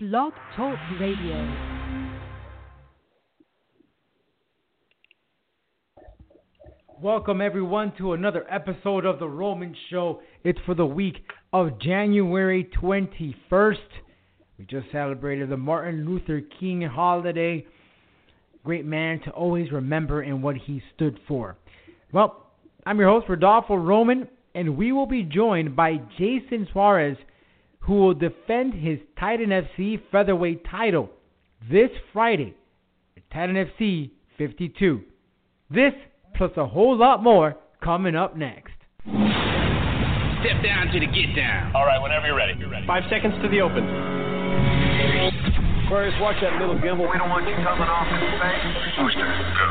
Blog Talk Radio. Welcome, everyone, to another episode of The Roman Show. It's for the week of January 21st. We just celebrated the Martin Luther King holiday. Great man to always remember and what he stood for. Well, I'm your host, Rodolfo Roman, and we will be joined by Jason Soares, who will defend his Titan FC featherweight title this Friday at Titan FC 52. This plus a whole lot more coming up next. Step down to the get down. All right, whenever you're ready. You're ready. Five seconds to the open. Aquarius, watch that little gimbal. We don't want you coming off in space. Booster, go.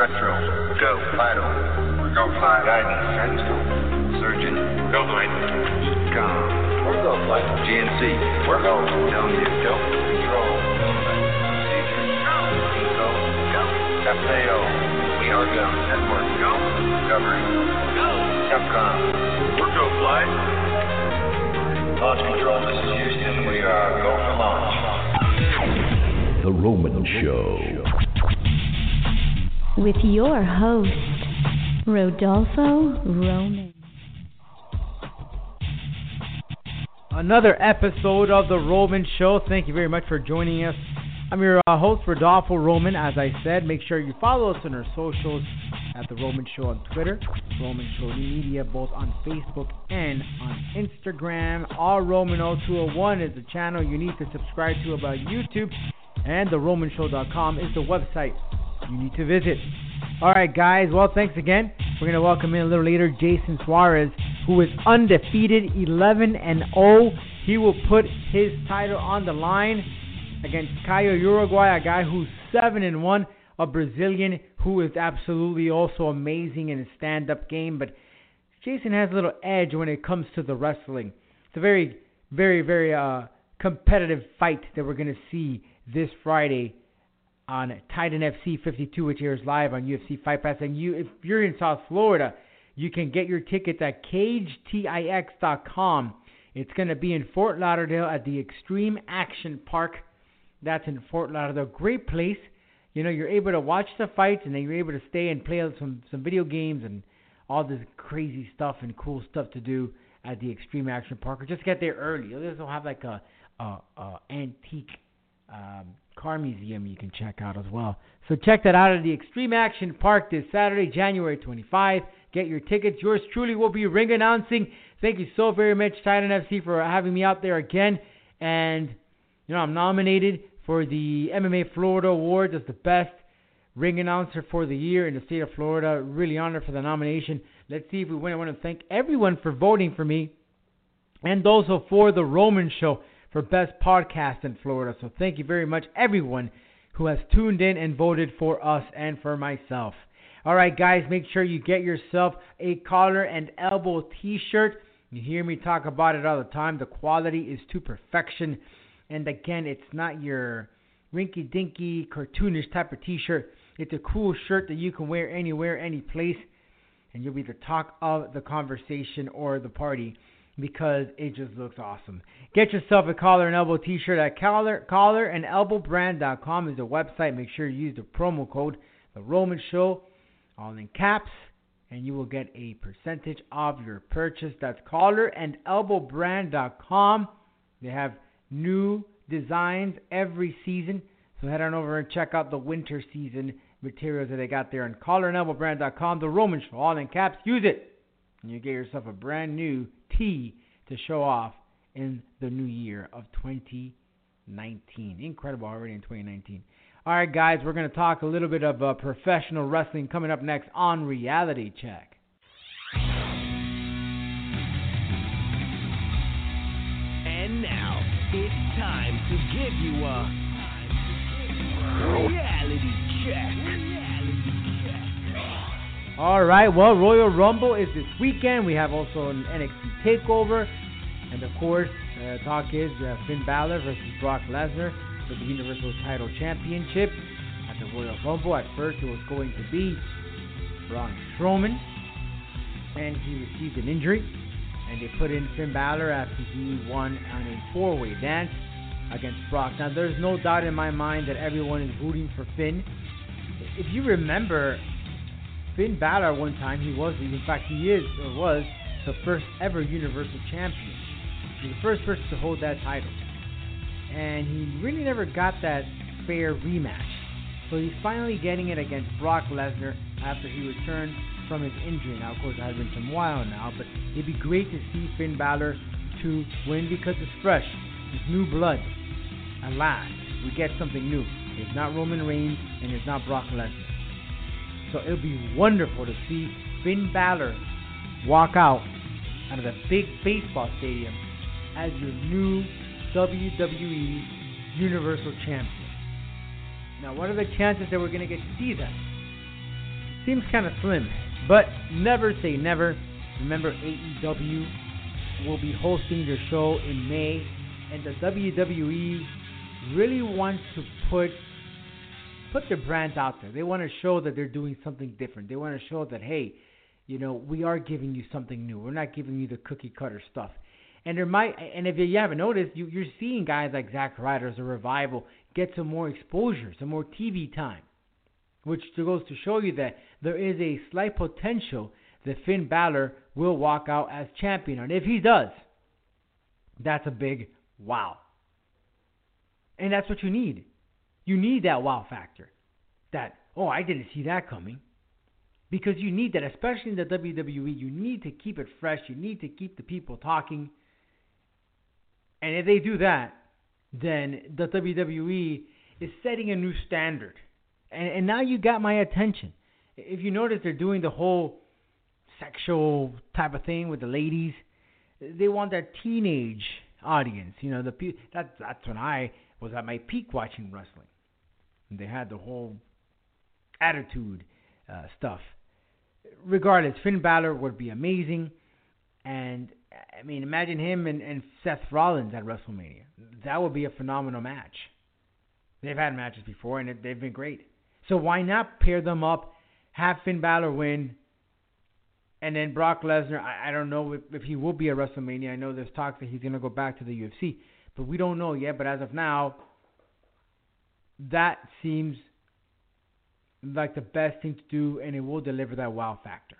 Retro, go. FIDO, go flight. Guidance, guidance, go. Surgeon, go flight. EECOM, we're go flight. GNC, we're go. Down you, go. Control, procedure, go. Go, go. FAO, we are go. Network, go. Discovery, go. Capcom, we're go flight. Launch control, this is Houston. We are go for launch. The Roman Show. With your host, Rodolfo Roman. Another episode of The Roman Show. Thank you very much for joining us. I'm your uh, host, Rodolfo Roman. As I said, make sure you follow us on our socials at The Roman Show on Twitter, Roman Show Media, both on Facebook and on Instagram. All Roman 0201 is the channel you need to subscribe to about YouTube, and TheRomanShow.com is the website you need to visit. All right, guys. Well, thanks again. We're going to welcome in a little later Jason Soares, who is undefeated, 11 and 0. He will put his title on the line against Caio Uruguai, a guy who's 7 and 1, a Brazilian who is absolutely also amazing in his stand-up game, but Jason has a little edge when it comes to the wrestling. It's a very very very uh competitive fight that we're going to see this Friday on Titan FC 52, which airs live on UFC Fight Pass. And you, if you're in South Florida, you can get your tickets at CageTix.com. It's going to be in Fort Lauderdale at the Xtreme Action Park. That's in Fort Lauderdale. Great place. You know, you're able to watch the fights, and then you're able to stay and play some some video games and all this crazy stuff and cool stuff to do at the Xtreme Action Park. Or just get there early. They also have like a, a, a antique um, car museum you can check out as well. So check that out at the Xtreme Action Park this Saturday, January 25. Get your tickets. Yours truly will be ring announcing. Thank you so very much, Titan FC, for having me out there again. And you know, I'm nominated for the MMA Florida Awards as the best ring announcer for the year in the state of Florida. Really honored for the nomination. Let's see if we win. I want to thank everyone for voting for me, and also for the Roman Show for Best Podcast in Florida. So thank you very much, everyone who has tuned in and voted for us and for myself. All right, guys, make sure you get yourself a collar and elbow t shirt. You hear me talk about it all the time. The quality is to perfection. And again, it's not your rinky dinky, cartoonish type of t shirt. It's a cool shirt that you can wear anywhere, any place, and you'll be the talk of the conversation or the party because it just looks awesome. Get yourself a collar and elbow t-shirt at collar, collarandelbowbrand.com is the website. Make sure you use the promo code The Roman Show, all in caps, and you will get a percentage of your purchase. That's collarandelbowbrand.com. They have new designs every season, so head on over and check out the winter season materials that they got there on collarandelbowbrand.com. The Roman Show, all in caps. Use it, and you get yourself a brand new tee to show off in the new year of 2019. Incredible already in 2019. All right, guys, we're going to talk a little bit of uh, professional wrestling coming up next on Reality Check. And now it's time to give you a reality check. All right, well, Royal Rumble is this weekend. We have also an NXT Takeover, and of course, uh, talk is uh, Finn Balor versus Brock Lesnar for the Universal Title Championship at the Royal Rumble. At first, it was going to be Braun Strowman, and he received an injury, and they put in Finn Balor after he won on a four-way dance. against Brock. Now, there's no doubt in my mind that everyone is rooting for Finn. If you remember, Finn Balor one time he was, in fact, he is or was the first ever Universal Champion. He's the first person to hold that title, and he really never got that fair rematch. So he's finally getting it against Brock Lesnar after he returned from his injury. Now, of course, it has been some while now, but it'd be great to see Finn Balor to win because it's fresh. It's new blood. At last, we get something new. It's not Roman Reigns and it's not Brock Lesnar. So it'll be wonderful to see Finn Balor walk out out of the big baseball stadium as your new WWE Universal Champion. Now, what are the chances that we're going to get to see that? Seems kind of slim, but never say never. Remember, AEW will be hosting their show in May, and the WWE really wants to put put their brands out there. They want to show that they're doing something different. They want to show that hey, you know, we are giving you something new. We're not giving you the cookie cutter stuff. And there might, and if you haven't noticed, you, you're seeing guys like Zack Ryder as a revival get some more exposure, some more TV time, which goes to show you that there is a slight potential that Finn Balor will walk out as champion. And if he does, that's a big wow. And that's what you need. You need that wow factor. That, oh, I didn't see that coming. Because you need that, especially in the WWE. You need to keep it fresh. You need to keep the people talking. And if they do that, then the WWE is setting a new standard. And, and now you got my attention. If you notice, they're doing the whole sexual type of thing with the ladies. They want that teenage audience. You know, the that's that's when I was at my peak watching wrestling. They had the whole attitude uh, stuff. Regardless, Finn Balor would be amazing, and I mean, imagine him and, and Seth Rollins at WrestleMania. That would be a phenomenal match. They've had matches before, and they've been great. So why not pair them up, have Finn Balor win, and then Brock Lesnar? I, I don't know if, if he will be at WrestleMania. I know there's talks that he's going to go back to the UFC, but we don't know yet. But as of now, that seems like the best thing to do, and it will deliver that wow factor.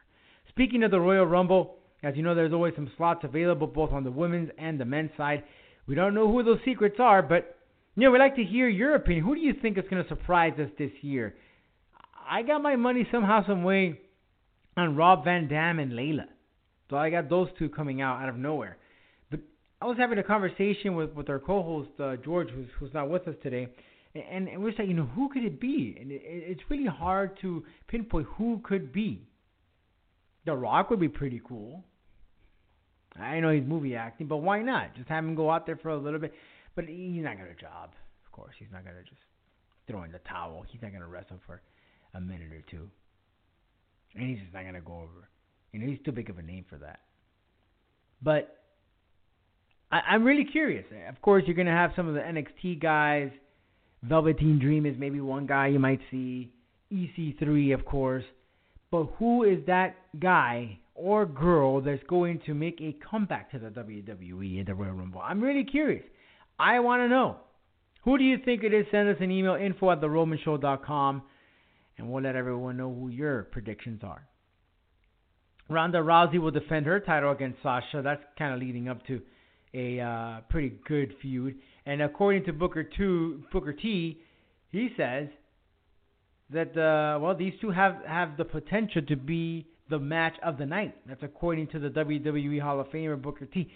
Speaking of the Royal Rumble, as you know, there's always some slots available both on the women's and the men's side. We don't know who those secrets are, but you know, we'd like to hear your opinion. Who do you think is going to surprise us this year? I got my money somehow, some way on Rob Van Dam and Layla. So I got those two coming out out of nowhere. But I was having a conversation with, with our co-host uh, George, who's who's not with us today, and, and we are saying, you know, who could it be? And it, it's really hard to pinpoint who could be. The Rock would be pretty cool. I know he's movie acting, but why not? Just have him go out there for a little bit. But he's not gonna job, of course. He's not gonna just throw in the towel. He's not gonna wrestle for a minute or two, and he's just not gonna go over. You know, he's too big of a name for that. But I, I'm really curious. Of course, you're gonna have some of the NXT guys. Velveteen Dream is maybe one guy you might see. EC3, of course. But who is that guy or girl that's going to make a comeback to the WWE in the Royal Rumble? I'm really curious. I want to know. Who do you think it is? Send us an email, info at theromanshow.com, and we'll let everyone know who your predictions are. Ronda Rousey will defend her title against Sasha. That's kind of leading up to a uh, pretty good feud. And according to Booker, two, Booker T, he says that uh, well, these two have have the potential to be the match of the night. That's according to the WWE Hall of Famer Booker T.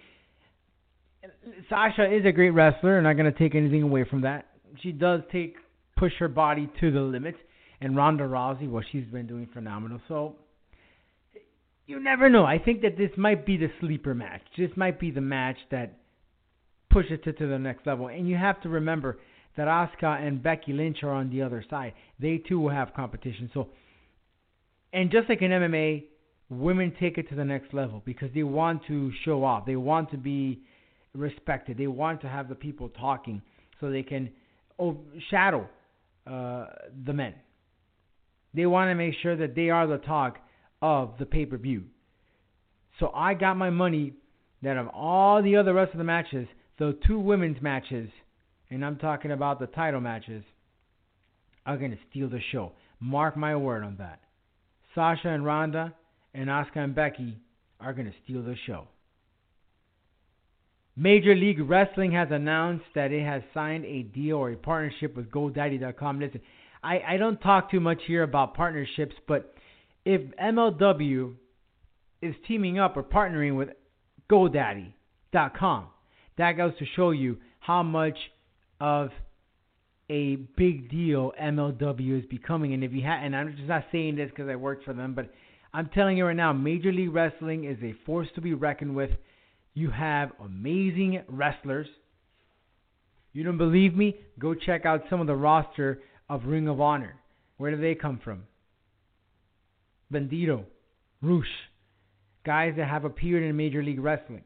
Sasha is a great wrestler, and I'm not going to take anything away from that. She does take push her body to the limit, and Ronda Rousey, well, she's been doing phenomenal. So you never know. I think that this might be the sleeper match. This might be the match that pushes it to the next level. And you have to remember that Asuka and Becky Lynch are on the other side. They too will have competition. So, and just like in MMA, women take it to the next level because they want to show off. They want to be respected. They want to have the people talking so they can shadow uh, the men. They want to make sure that they are the talk of the pay per view. So I got my money that of all the other rest of the matches, the two women's matches and I'm talking about the title matches, are going to steal the show. Mark my word on that. Sasha and Ronda and Asuka and Becky are going to steal the show. Major League Wrestling has announced that it has signed a deal or a partnership with GoDaddy.com. Listen, I, I don't talk too much here about partnerships, but if MLW is teaming up or partnering with GoDaddy.com, that goes to show you how much of a big deal MLW is becoming. And if you ha- and I'm just not saying this because I worked for them, but I'm telling you right now, Major League Wrestling is a force to be reckoned with. You have amazing wrestlers. You don't believe me? Go check out some of the roster of Ring of Honor. Where do they come from? Bandido, Rush, guys that have appeared in Major League Wrestling.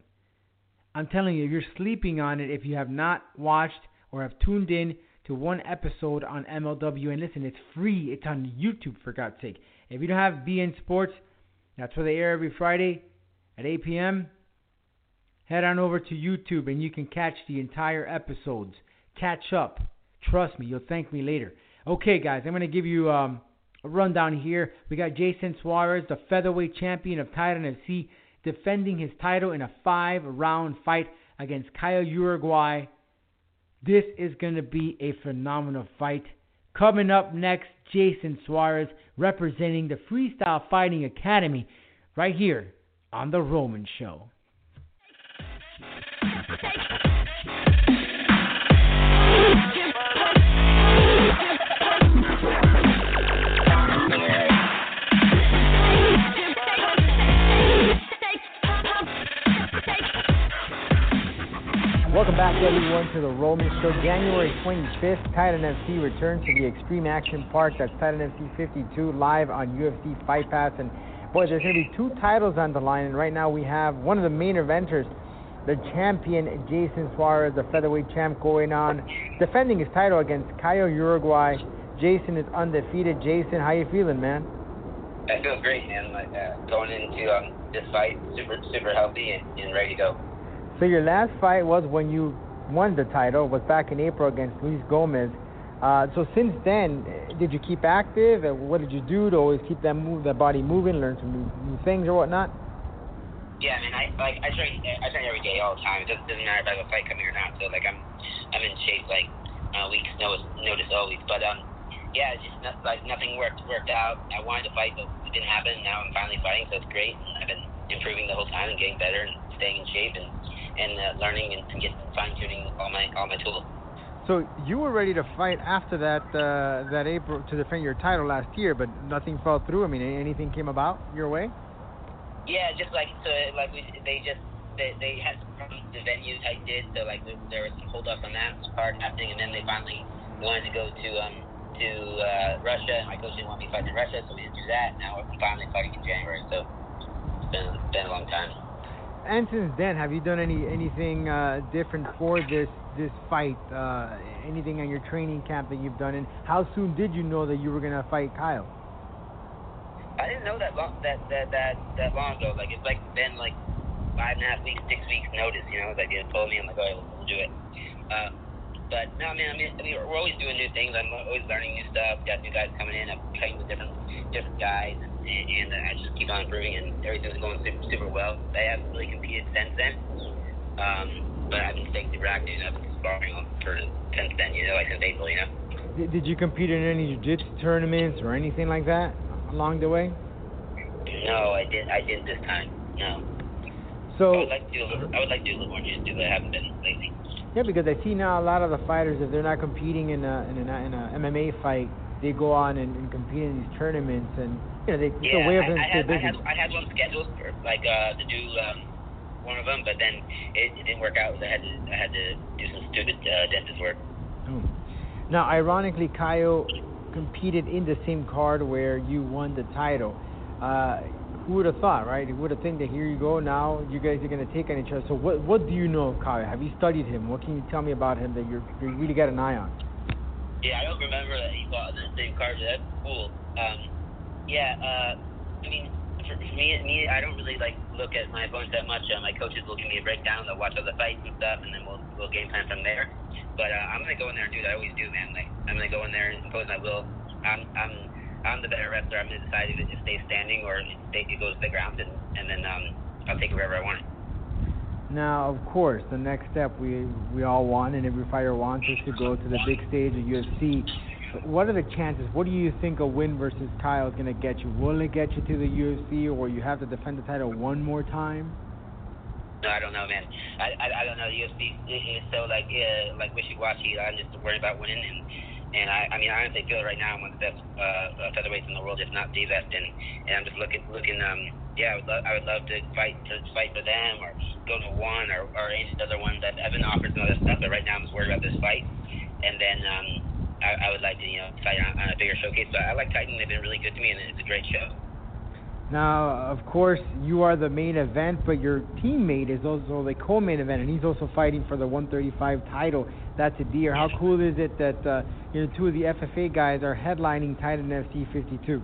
I'm telling you, you're sleeping on it if you have not watched or have tuned in to one episode on MLW. And listen, it's free. It's on YouTube, for God's sake. If you don't have beIN Sports, that's where they air every Friday at 8 p.m. Head on over to YouTube and you can catch the entire episodes. Catch up. Trust me, you'll thank me later. Okay, guys, I'm going to give you um, rundown here. We got Jason Soares, the featherweight champion of Titan FC, defending his title in a five round fight against Caio Uruguai. This is going to be a phenomenal fight. Coming up next, Jason Soares representing the Freestyle Fighting Academy right here on The Roman Show. Welcome back, everyone, to the Roman Show. January 25th, Titan FC returns to the Xtreme Action Park. That's Titan FC 52 live on UFC Fight Pass. And boy, there's going to be two titles on the line. And right now we have one of the main eventers, the champion Jason Soares, the featherweight champ, going on defending his title against Caio Uruguai. Jason is undefeated. Jason, how you feeling, man? I feel great, man. Like uh, going into um, this fight, super super healthy and, and ready to go. So your last fight was when you won the title, was back in April against Luis Gomez. Uh, so since then, did you keep active? And what did you do to always keep that move, that body moving, learn some new, new things or whatnot? Yeah, I mean, I like I train I train every day, all the time. It doesn't, doesn't matter if I have a fight coming or not. So like I'm I'm in shape like uh, weeks notice notice always. But um, yeah, it's just not, like nothing worked worked out. I wanted to fight, but it didn't happen. Now I'm finally fighting, so it's great. And I've been improving the whole time and getting better and staying in shape and and uh, learning and, and get fine tuning all my all my tools. So you were ready to fight after that uh, that April to defend your title last year, but nothing fell through. I mean, anything came about your way? Yeah, just like so, like we, they just they, they had some the venues I did, so like there, there was some holdups on that part happening, and then they finally wanted to go to um to uh, Russia, and my coach didn't want me fighting in Russia, so we didn't do that. Now we're finally fighting in January, so it's been it's been a long time. And since then, have you done any anything uh, different for this this fight? Uh, anything on your training camp that you've done? And how soon did you know that you were gonna fight Caio? I didn't know that long that that that that long ago. Like it's like been like five and a half weeks, six weeks notice. You know, like they told me, I'm like, right, we'll do it. Uh, but no, I I mean, I mean, we're always doing new things. I'm always learning new stuff. Got new guys coming in. I'm training with different different guys, and, and uh, I just keep on improving, and everything's going super super well. I haven't really competed since then, um, but I've been staying super active. I've been sparring for since then. You know, like since April. You know. Did, did you compete in any jiu-jitsu tournaments or anything like that along the way? No, I did. I did this time. No. So I would like to do a little. I would like to do a little more jiu-jitsu, but I haven't been lately. Yeah, because I see now a lot of the fighters, if they're not competing in a in a, in a MMA fight, they go on and, and compete in these tournaments, and you know, they, it's a way of I, them I, stay had, I had I had one scheduled for like uh to do um one of them, but then it, it didn't work out. I had to I had to do some stupid uh, dentist work. Oh. Now, ironically, Caio competed in the same card where you won the title. Uh, who would have thought, right? Who would have think that here you go now, you guys are going to take on each other. So, what what do you know of Caio? Have you studied him? What can you tell me about him that you're you really got an eye on? Yeah, I don't remember that he fought in the same card. That's cool. Um, yeah, uh, I mean, for, for me, me, I don't really like look at my opponents that much. Uh, my coaches will give me a breakdown. They'll watch all the fights and stuff, and then we'll we'll game plan from there. But uh, I'm gonna go in there and do what I always do, man. Like I'm gonna go in there and impose my will. I'm I'm I'm the better wrestler. I'm gonna decide if it just stays standing or it, it goes to the ground, and and then um I'll take it wherever I want it. Now, of course, the next step we we all want and every fighter wants is to go to the big stage of UFC. But what are the chances? What do you think a win versus Kyle is going to get you? Will it get you to the UFC, or you have to defend the title one more time? No, I don't know, man. I I, I don't know. The UFC is so like uh, like wishy washy. I'm just worried about winning, and and I I mean I honestly feel right now I'm one of the best uh, uh, featherweights in the world, if not the best, and and I'm just looking looking um yeah I would love I would love to fight to fight for them or go to one or or any other ones that have been offered some other stuff, but right now I'm just worried about this fight, and then um I, I would like to you know fight on, on a bigger showcase. But I like Titan; they've been really good to me, and it's a great show. Now, of course, you are the main event, but your teammate is also the co-main event, and he's also fighting for the 135 title. That's Adir. How cool is it that uh, you know two of the FFA guys are headlining Titan FC 52?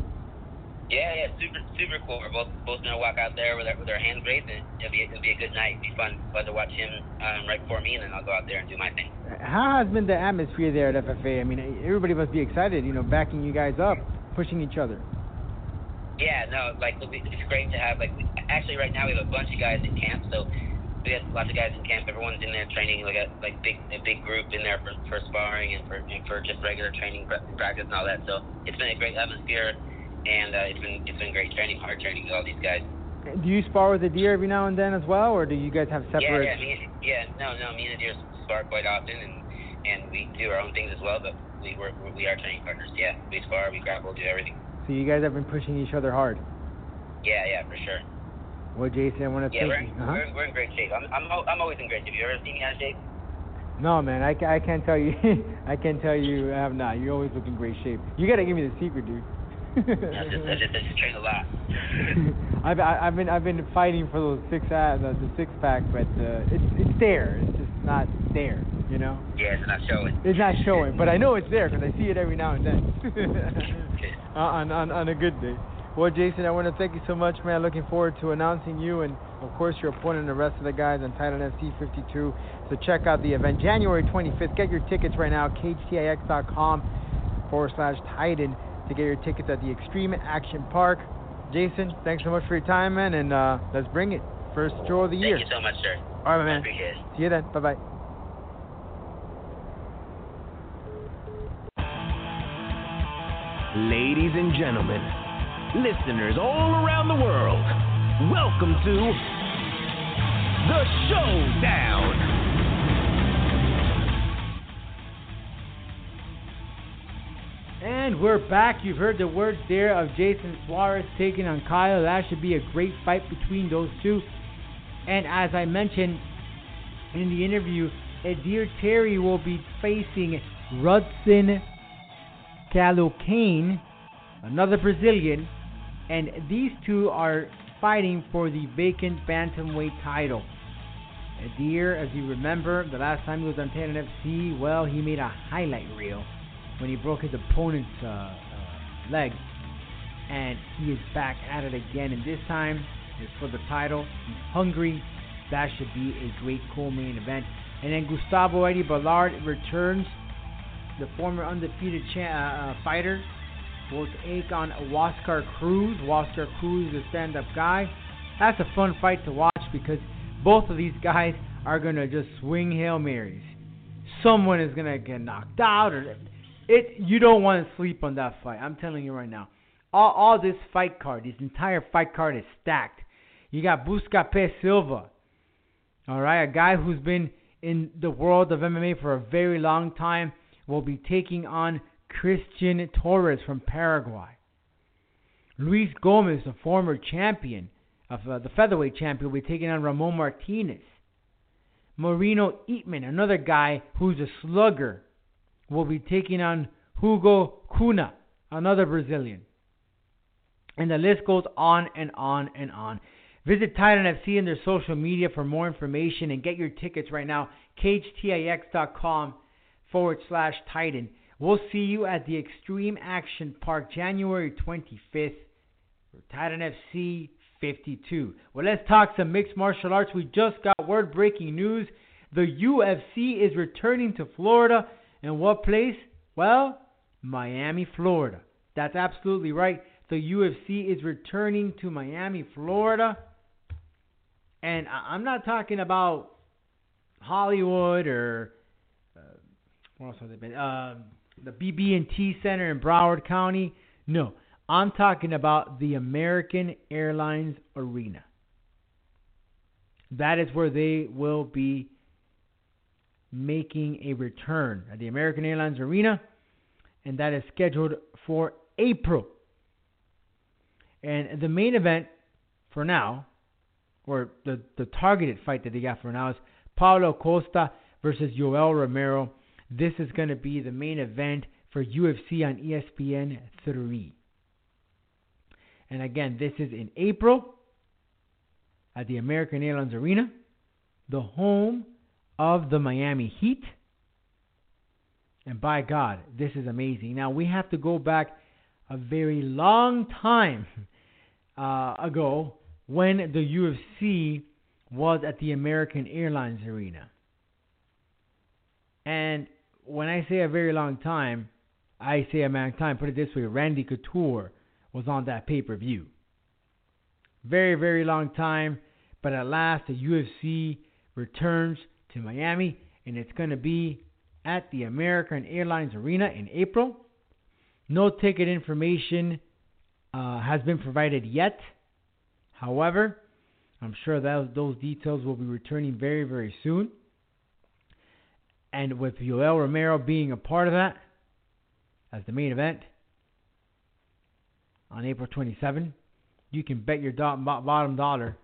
Yeah, yeah, super, super cool. We're both both gonna walk out there with our with our hands raised, and it'll be it'll be a good night. It'll be fun, fun to watch him um, right before me, and then I'll go out there and do my thing. How has been the atmosphere there at FFA? I mean, everybody must be excited, you know, backing you guys up, pushing each other. Yeah, no, like it's great to have like actually right now we have a bunch of guys in camp, so we have lots of guys in camp. Everyone's in there training like a like big a big group in there for for sparring and for and for just regular training practice and all that. So it's been a great atmosphere, and uh, it's been it's been great training, hard training with all these guys. Do you spar with the deer every now and then as well, or do you guys have separate? Yeah, yeah, me, yeah, no, no, me and the deer spar quite often, and and we do our own things as well. But we we're, we are training partners. Yeah, we spar, we grapple, do everything. So you guys have been pushing each other hard. Yeah, yeah, for sure. Well, Jason, I want to Yeah, we're thank in, you. Uh-huh. we're, we're in great shape. I'm I'm I'm always in great shape. You ever seen me out of shape? No, man, I, I can't tell you. I can't tell you I have not. You always look in great shape. You got to give me the secret, dude. I just I just, I just train a lot. I've I- I've been I've been fighting for those six uh, the, the six pack, but uh, it's it's there. It's just not there. You know, Yeah, it's not showing. it's not showing, but I know it's there because I see it every now and then. Okay. uh, on, on on a good day. Well, Jason, I want to thank you so much, man. Looking forward to announcing you and, of course, your opponent and the rest of the guys on Titan FC 52. So check out the event January 25th. Get your tickets right now, cagetix.com forward slash Titan to get your tickets at the Xtreme Action Park. Jason, thanks so much for your time, man, and uh, let's bring it. First show of the year. Thank you so much, sir. All right, my I man. appreciate it. See you then. Bye bye. Ladies and gentlemen, listeners all around the world, welcome to the Showdown. And we're back. You've heard the words there of Jason Soares taking on Kyle. That should be a great fight between those two. And as I mentioned in the interview, Adir Terry will be facing Rudson Caliocane, another Brazilian. And these two are fighting for the vacant bantamweight title. Adir, as you remember, the last time he was on Titan FC, well, he made a highlight reel when he broke his opponent's uh, uh, leg. And he is back at it again, and this time it's for the title. He's hungry. That should be a great co-main event. And then Gustavo Eddie Ballard returns, the former undefeated cha- uh, uh, fighter, will take on Waskar Cruz. Waskar Cruz is a stand-up guy. That's a fun fight to watch because both of these guys are gonna just swing hail marys. Someone is gonna get knocked out, or it. You don't want to sleep on that fight. I'm telling you right now. All, all this fight card, this entire fight card is stacked. You got Buscape Silva, all right, a guy who's been in the world of MMA for a very long time, will be taking on Christian Torres from Paraguay. Luis Gomez, the former champion of uh, the featherweight champion, will be taking on Ramon Martinez. Marino Eatman, another guy who's a slugger, will be taking on Hugo Cunha, another Brazilian. And the list goes on and on and on. Visit Titan FC and their social media for more information and get your tickets right now. CageTIX.com forward slash Titan. We'll see you at the Xtreme Action Park January 25th for Titan FC 52. Well, let's talk some mixed martial arts. We just got word breaking news The UFC is returning to Florida. And what place? Well, Miami, Florida. That's absolutely right. The UFC is returning to Miami, Florida. And I'm not talking about Hollywood or uh, what else has it been? Uh, the BB&T Center in Broward County. No, I'm talking about the American Airlines Arena. That is where they will be making a return at the American Airlines Arena, and that is scheduled for April. And the main event for now, or the, the targeted fight that they got for now, is Paulo Costa versus Yoel Romero. This is going to be the main event for UFC on ESPN 3. And again, this is in April at the American Airlines Arena, the home of the Miami Heat. And by God, this is amazing. Now, we have to go back a very long time uh, ago when the UFC was at the American Airlines Arena. And when I say a very long time, I say a long time. Put it this way Randy Couture was on that pay per view. Very, very long time. But at last, the UFC returns to Miami, and it's going to be at the American Airlines Arena in April. No ticket information uh, has been provided yet. However, I'm sure that those details will be returning very, very soon. And with Yoel Romero being a part of that as the main event on April 27, you can bet your bottom dollar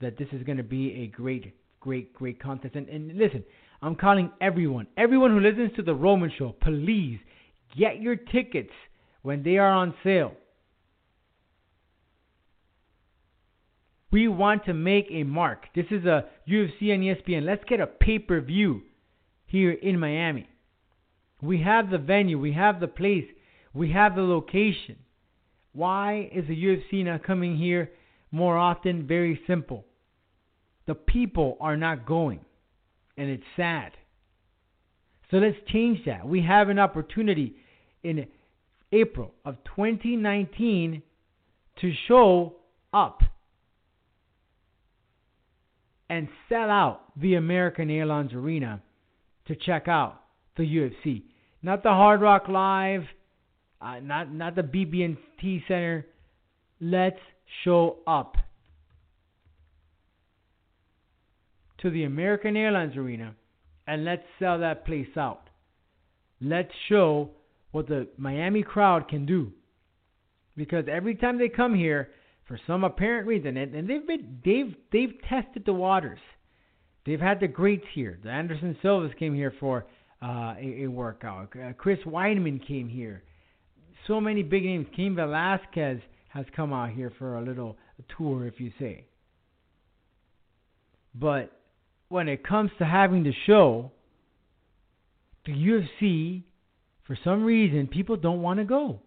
that this is going to be a great, great, great contest. And, and listen, I'm calling everyone, everyone who listens to the Roman Show, please get your tickets when they are on sale. We want to make a mark. This is a UFC and ESPN. Let's get a pay per view here in Miami. We have the venue, we have the place, we have the location. Why is the UFC not coming here more often? Very simple. The people are not going, and it's sad. So let's change that. We have an opportunity in April of 2019 to show up and sell out the American Airlines Arena to check out the UFC. Not the Hard Rock Live, uh, not not the BB&T Center. Let's show up to the American Airlines Arena and let's sell that place out. Let's show what the Miami crowd can do. Because every time they come here, for some apparent reason, and, and they've been they've they've tested the waters. They've had the greats here. The Anderson Silvas came here for uh, a, a, workout. Uh, Chris Weidman came here. So many big names. Cain Velasquez has come out here for a little tour, if you say. But when it comes to having the show, the UFC, for some reason, people don't want to go.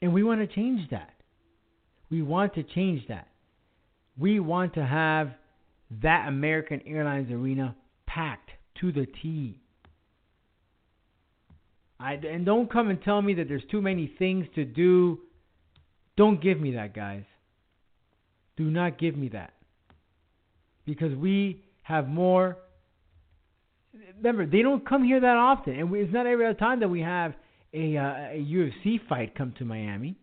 And we want to change that. We want to change that. We want to have that American Airlines arena packed to the T. I, and don't come and tell me that there's too many things to do. Don't give me that, guys. Do not give me that. Because we have more. Remember, they don't come here that often, and it's not every other time that we have a, uh, a UFC fight come to Miami.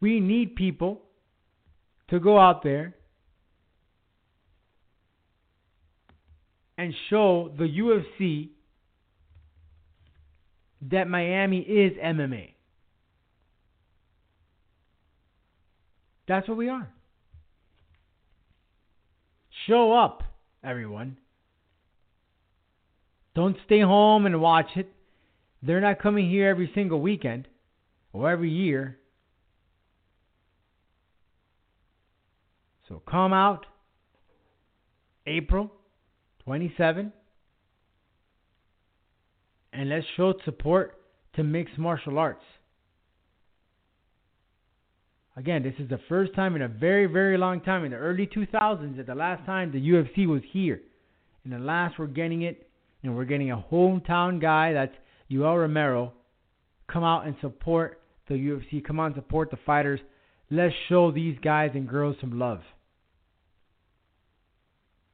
We need people to go out there and show the UFC that Miami is MMA. That's what we are. Show up, everyone. Don't stay home and watch it. They're not coming here every single weekend or every year. So come out April 27 and let's show support to mixed martial arts. Again, this is the first time in a very, very long time, in the early 2000s, that the last time the UFC was here. And the last we're getting it, and we're getting a hometown guy, that's Yoel Romero, come out and support the UFC. Come on, support the fighters. Let's show these guys and girls some love.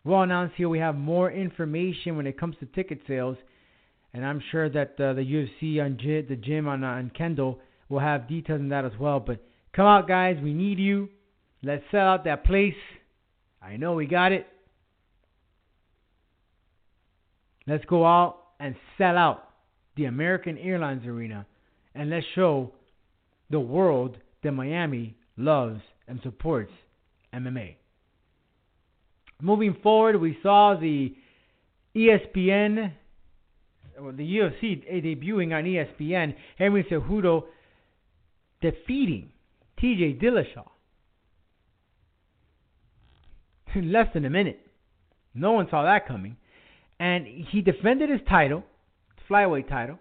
Well announced here, we have more information when it comes to ticket sales, and I'm sure that uh, the UFC on J- the gym on, on Kendall will have details on that as well. But come out, guys, we need you. Let's sell out that place. I know we got it. Let's go out and sell out the American Airlines Arena, and let's show the world that Miami loves and supports MMA. Moving forward, we saw the ESPN, well, the UFC debuting on ESPN, Henry Cejudo defeating TJ Dillashaw in less than a minute. No one saw that coming. And he defended his title, flyweight title,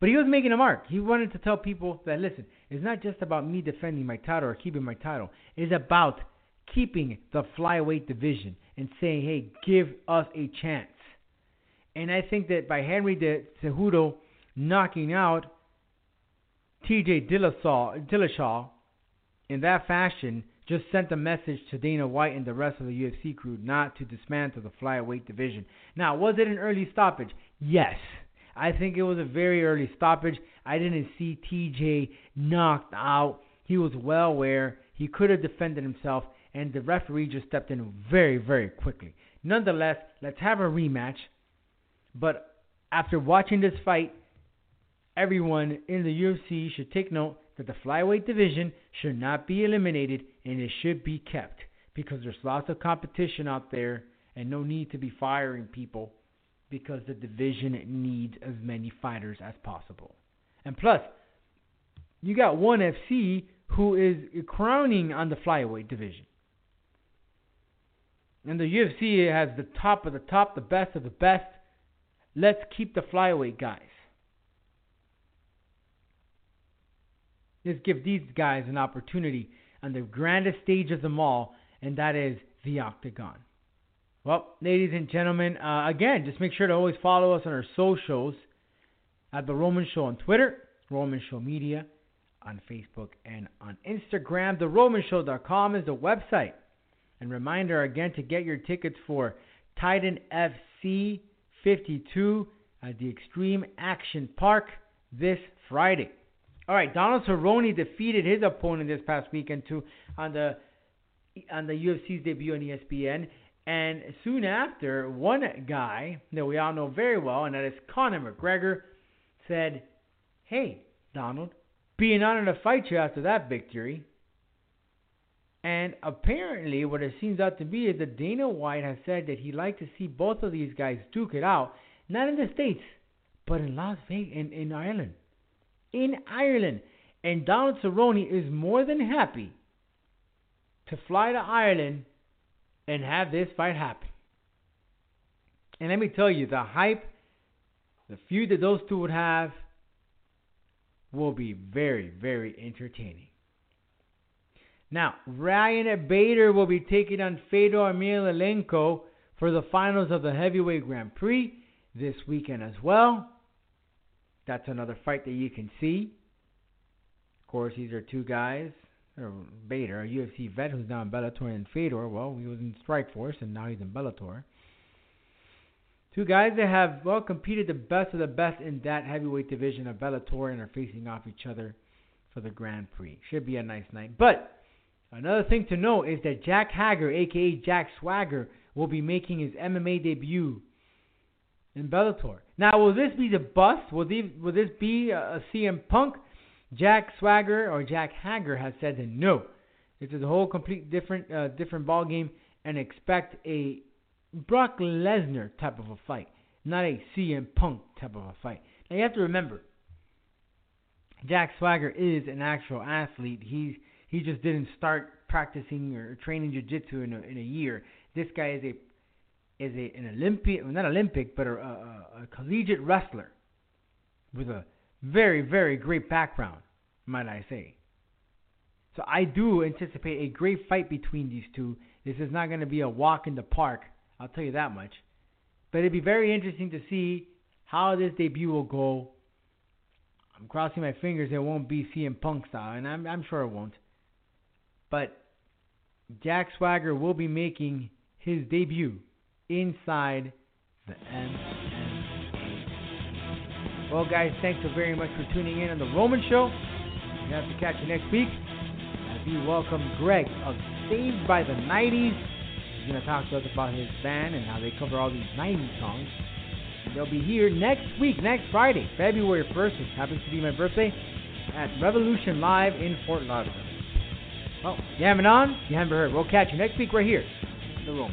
but he was making a mark. He wanted to tell people that, listen, it's not just about me defending my title or keeping my title. It's about keeping the flyweight division and saying, hey, give us a chance. And I think that by Henry De Cejudo knocking out TJ Dillashaw, Dillashaw in that fashion just sent a message to Dana White and the rest of the UFC crew not to dismantle the flyweight division. Now, was it an early stoppage? Yes. I think it was a very early stoppage. I didn't see TJ knocked out. He was well aware. He could have defended himself, and the referee just stepped in very, very quickly. Nonetheless, let's have a rematch. But after watching this fight, everyone in the UFC should take note that the flyweight division should not be eliminated and it should be kept because there's lots of competition out there and no need to be firing people because the division needs as many fighters as possible. And plus, you got ONE FC who is crowning on the flyweight division. And the UFC has the top of the top, the best of the best. Let's keep the flyweight guys. Let's give these guys an opportunity on the grandest stage of them all, and that is the octagon. Well, ladies and gentlemen, uh, again, just make sure to always follow us on our socials at The Roman Show on Twitter, Roman Show Media on Facebook, and on Instagram. TheRomanShow.com is the website. And reminder again to get your tickets for Titan FC 52 at the Xtreme Action Park this Friday. All right, Donald Cerrone defeated his opponent this past weekend too on the on the UFC's debut on ESPN. And soon after, one guy that we all know very well, and that is Conor McGregor, said, Hey, Donald, be an honor to fight you after that victory. And apparently, what it seems out to be is that Dana White has said that he'd like to see both of these guys duke it out, not in the States, but in Las Vegas, in, in Ireland. In Ireland. And Donald Cerrone is more than happy to fly to Ireland and have this fight happen. And let me tell you, the hype, the feud that those two would have, will be very, very entertaining. Now, Ryan Bader will be taking on Fedor Emelianenko for the finals of the Heavyweight Grand Prix this weekend as well. That's another fight that you can see. Of course, these are two guys. Bader, a UFC vet who's now in Bellator, and Fedor, well, he was in Strikeforce and now he's in Bellator. Two guys that have well competed the best of the best in that heavyweight division of Bellator and are facing off each other for the Grand Prix. Should be a nice night. But another thing to note is that Jack Hager, aka Jack Swagger, will be making his MMA debut in Bellator. Now, will this be the bust? Will, these, will this be a, CM Punk? Jack Swagger or Jack Hager has said that no, this is a whole complete different uh, different ball game, and expect a Brock Lesnar type of a fight, not a CM Punk type of a fight. Now you have to remember, Jack Swagger is an actual athlete. He's he just didn't start practicing or training jiu-jitsu in a, in a year. This guy is a is a an Olympic, not Olympic, but a, a, a collegiate wrestler with a very, very great background, might I say. So I do anticipate a great fight between these two. This is not going to be a walk in the park. I'll tell you that much. But it'd be very interesting to see how this debut will go. I'm crossing my fingers it won't be CM Punk style, and I'm, I'm sure it won't. But Jack Swagger will be making his debut inside the MMA. Well, guys, thanks so very much for tuning in on the Roman Show. We have to catch you next week as we welcome Greg of Saved by the 90s. He's going to talk to us about his band and how they cover all these 90s songs. They'll be here next week, next Friday, February 1st, which happens to be my birthday, at Revolution Live in Fort Lauderdale. Well, you haven't on? You haven't heard. We'll catch you next week right here, the room.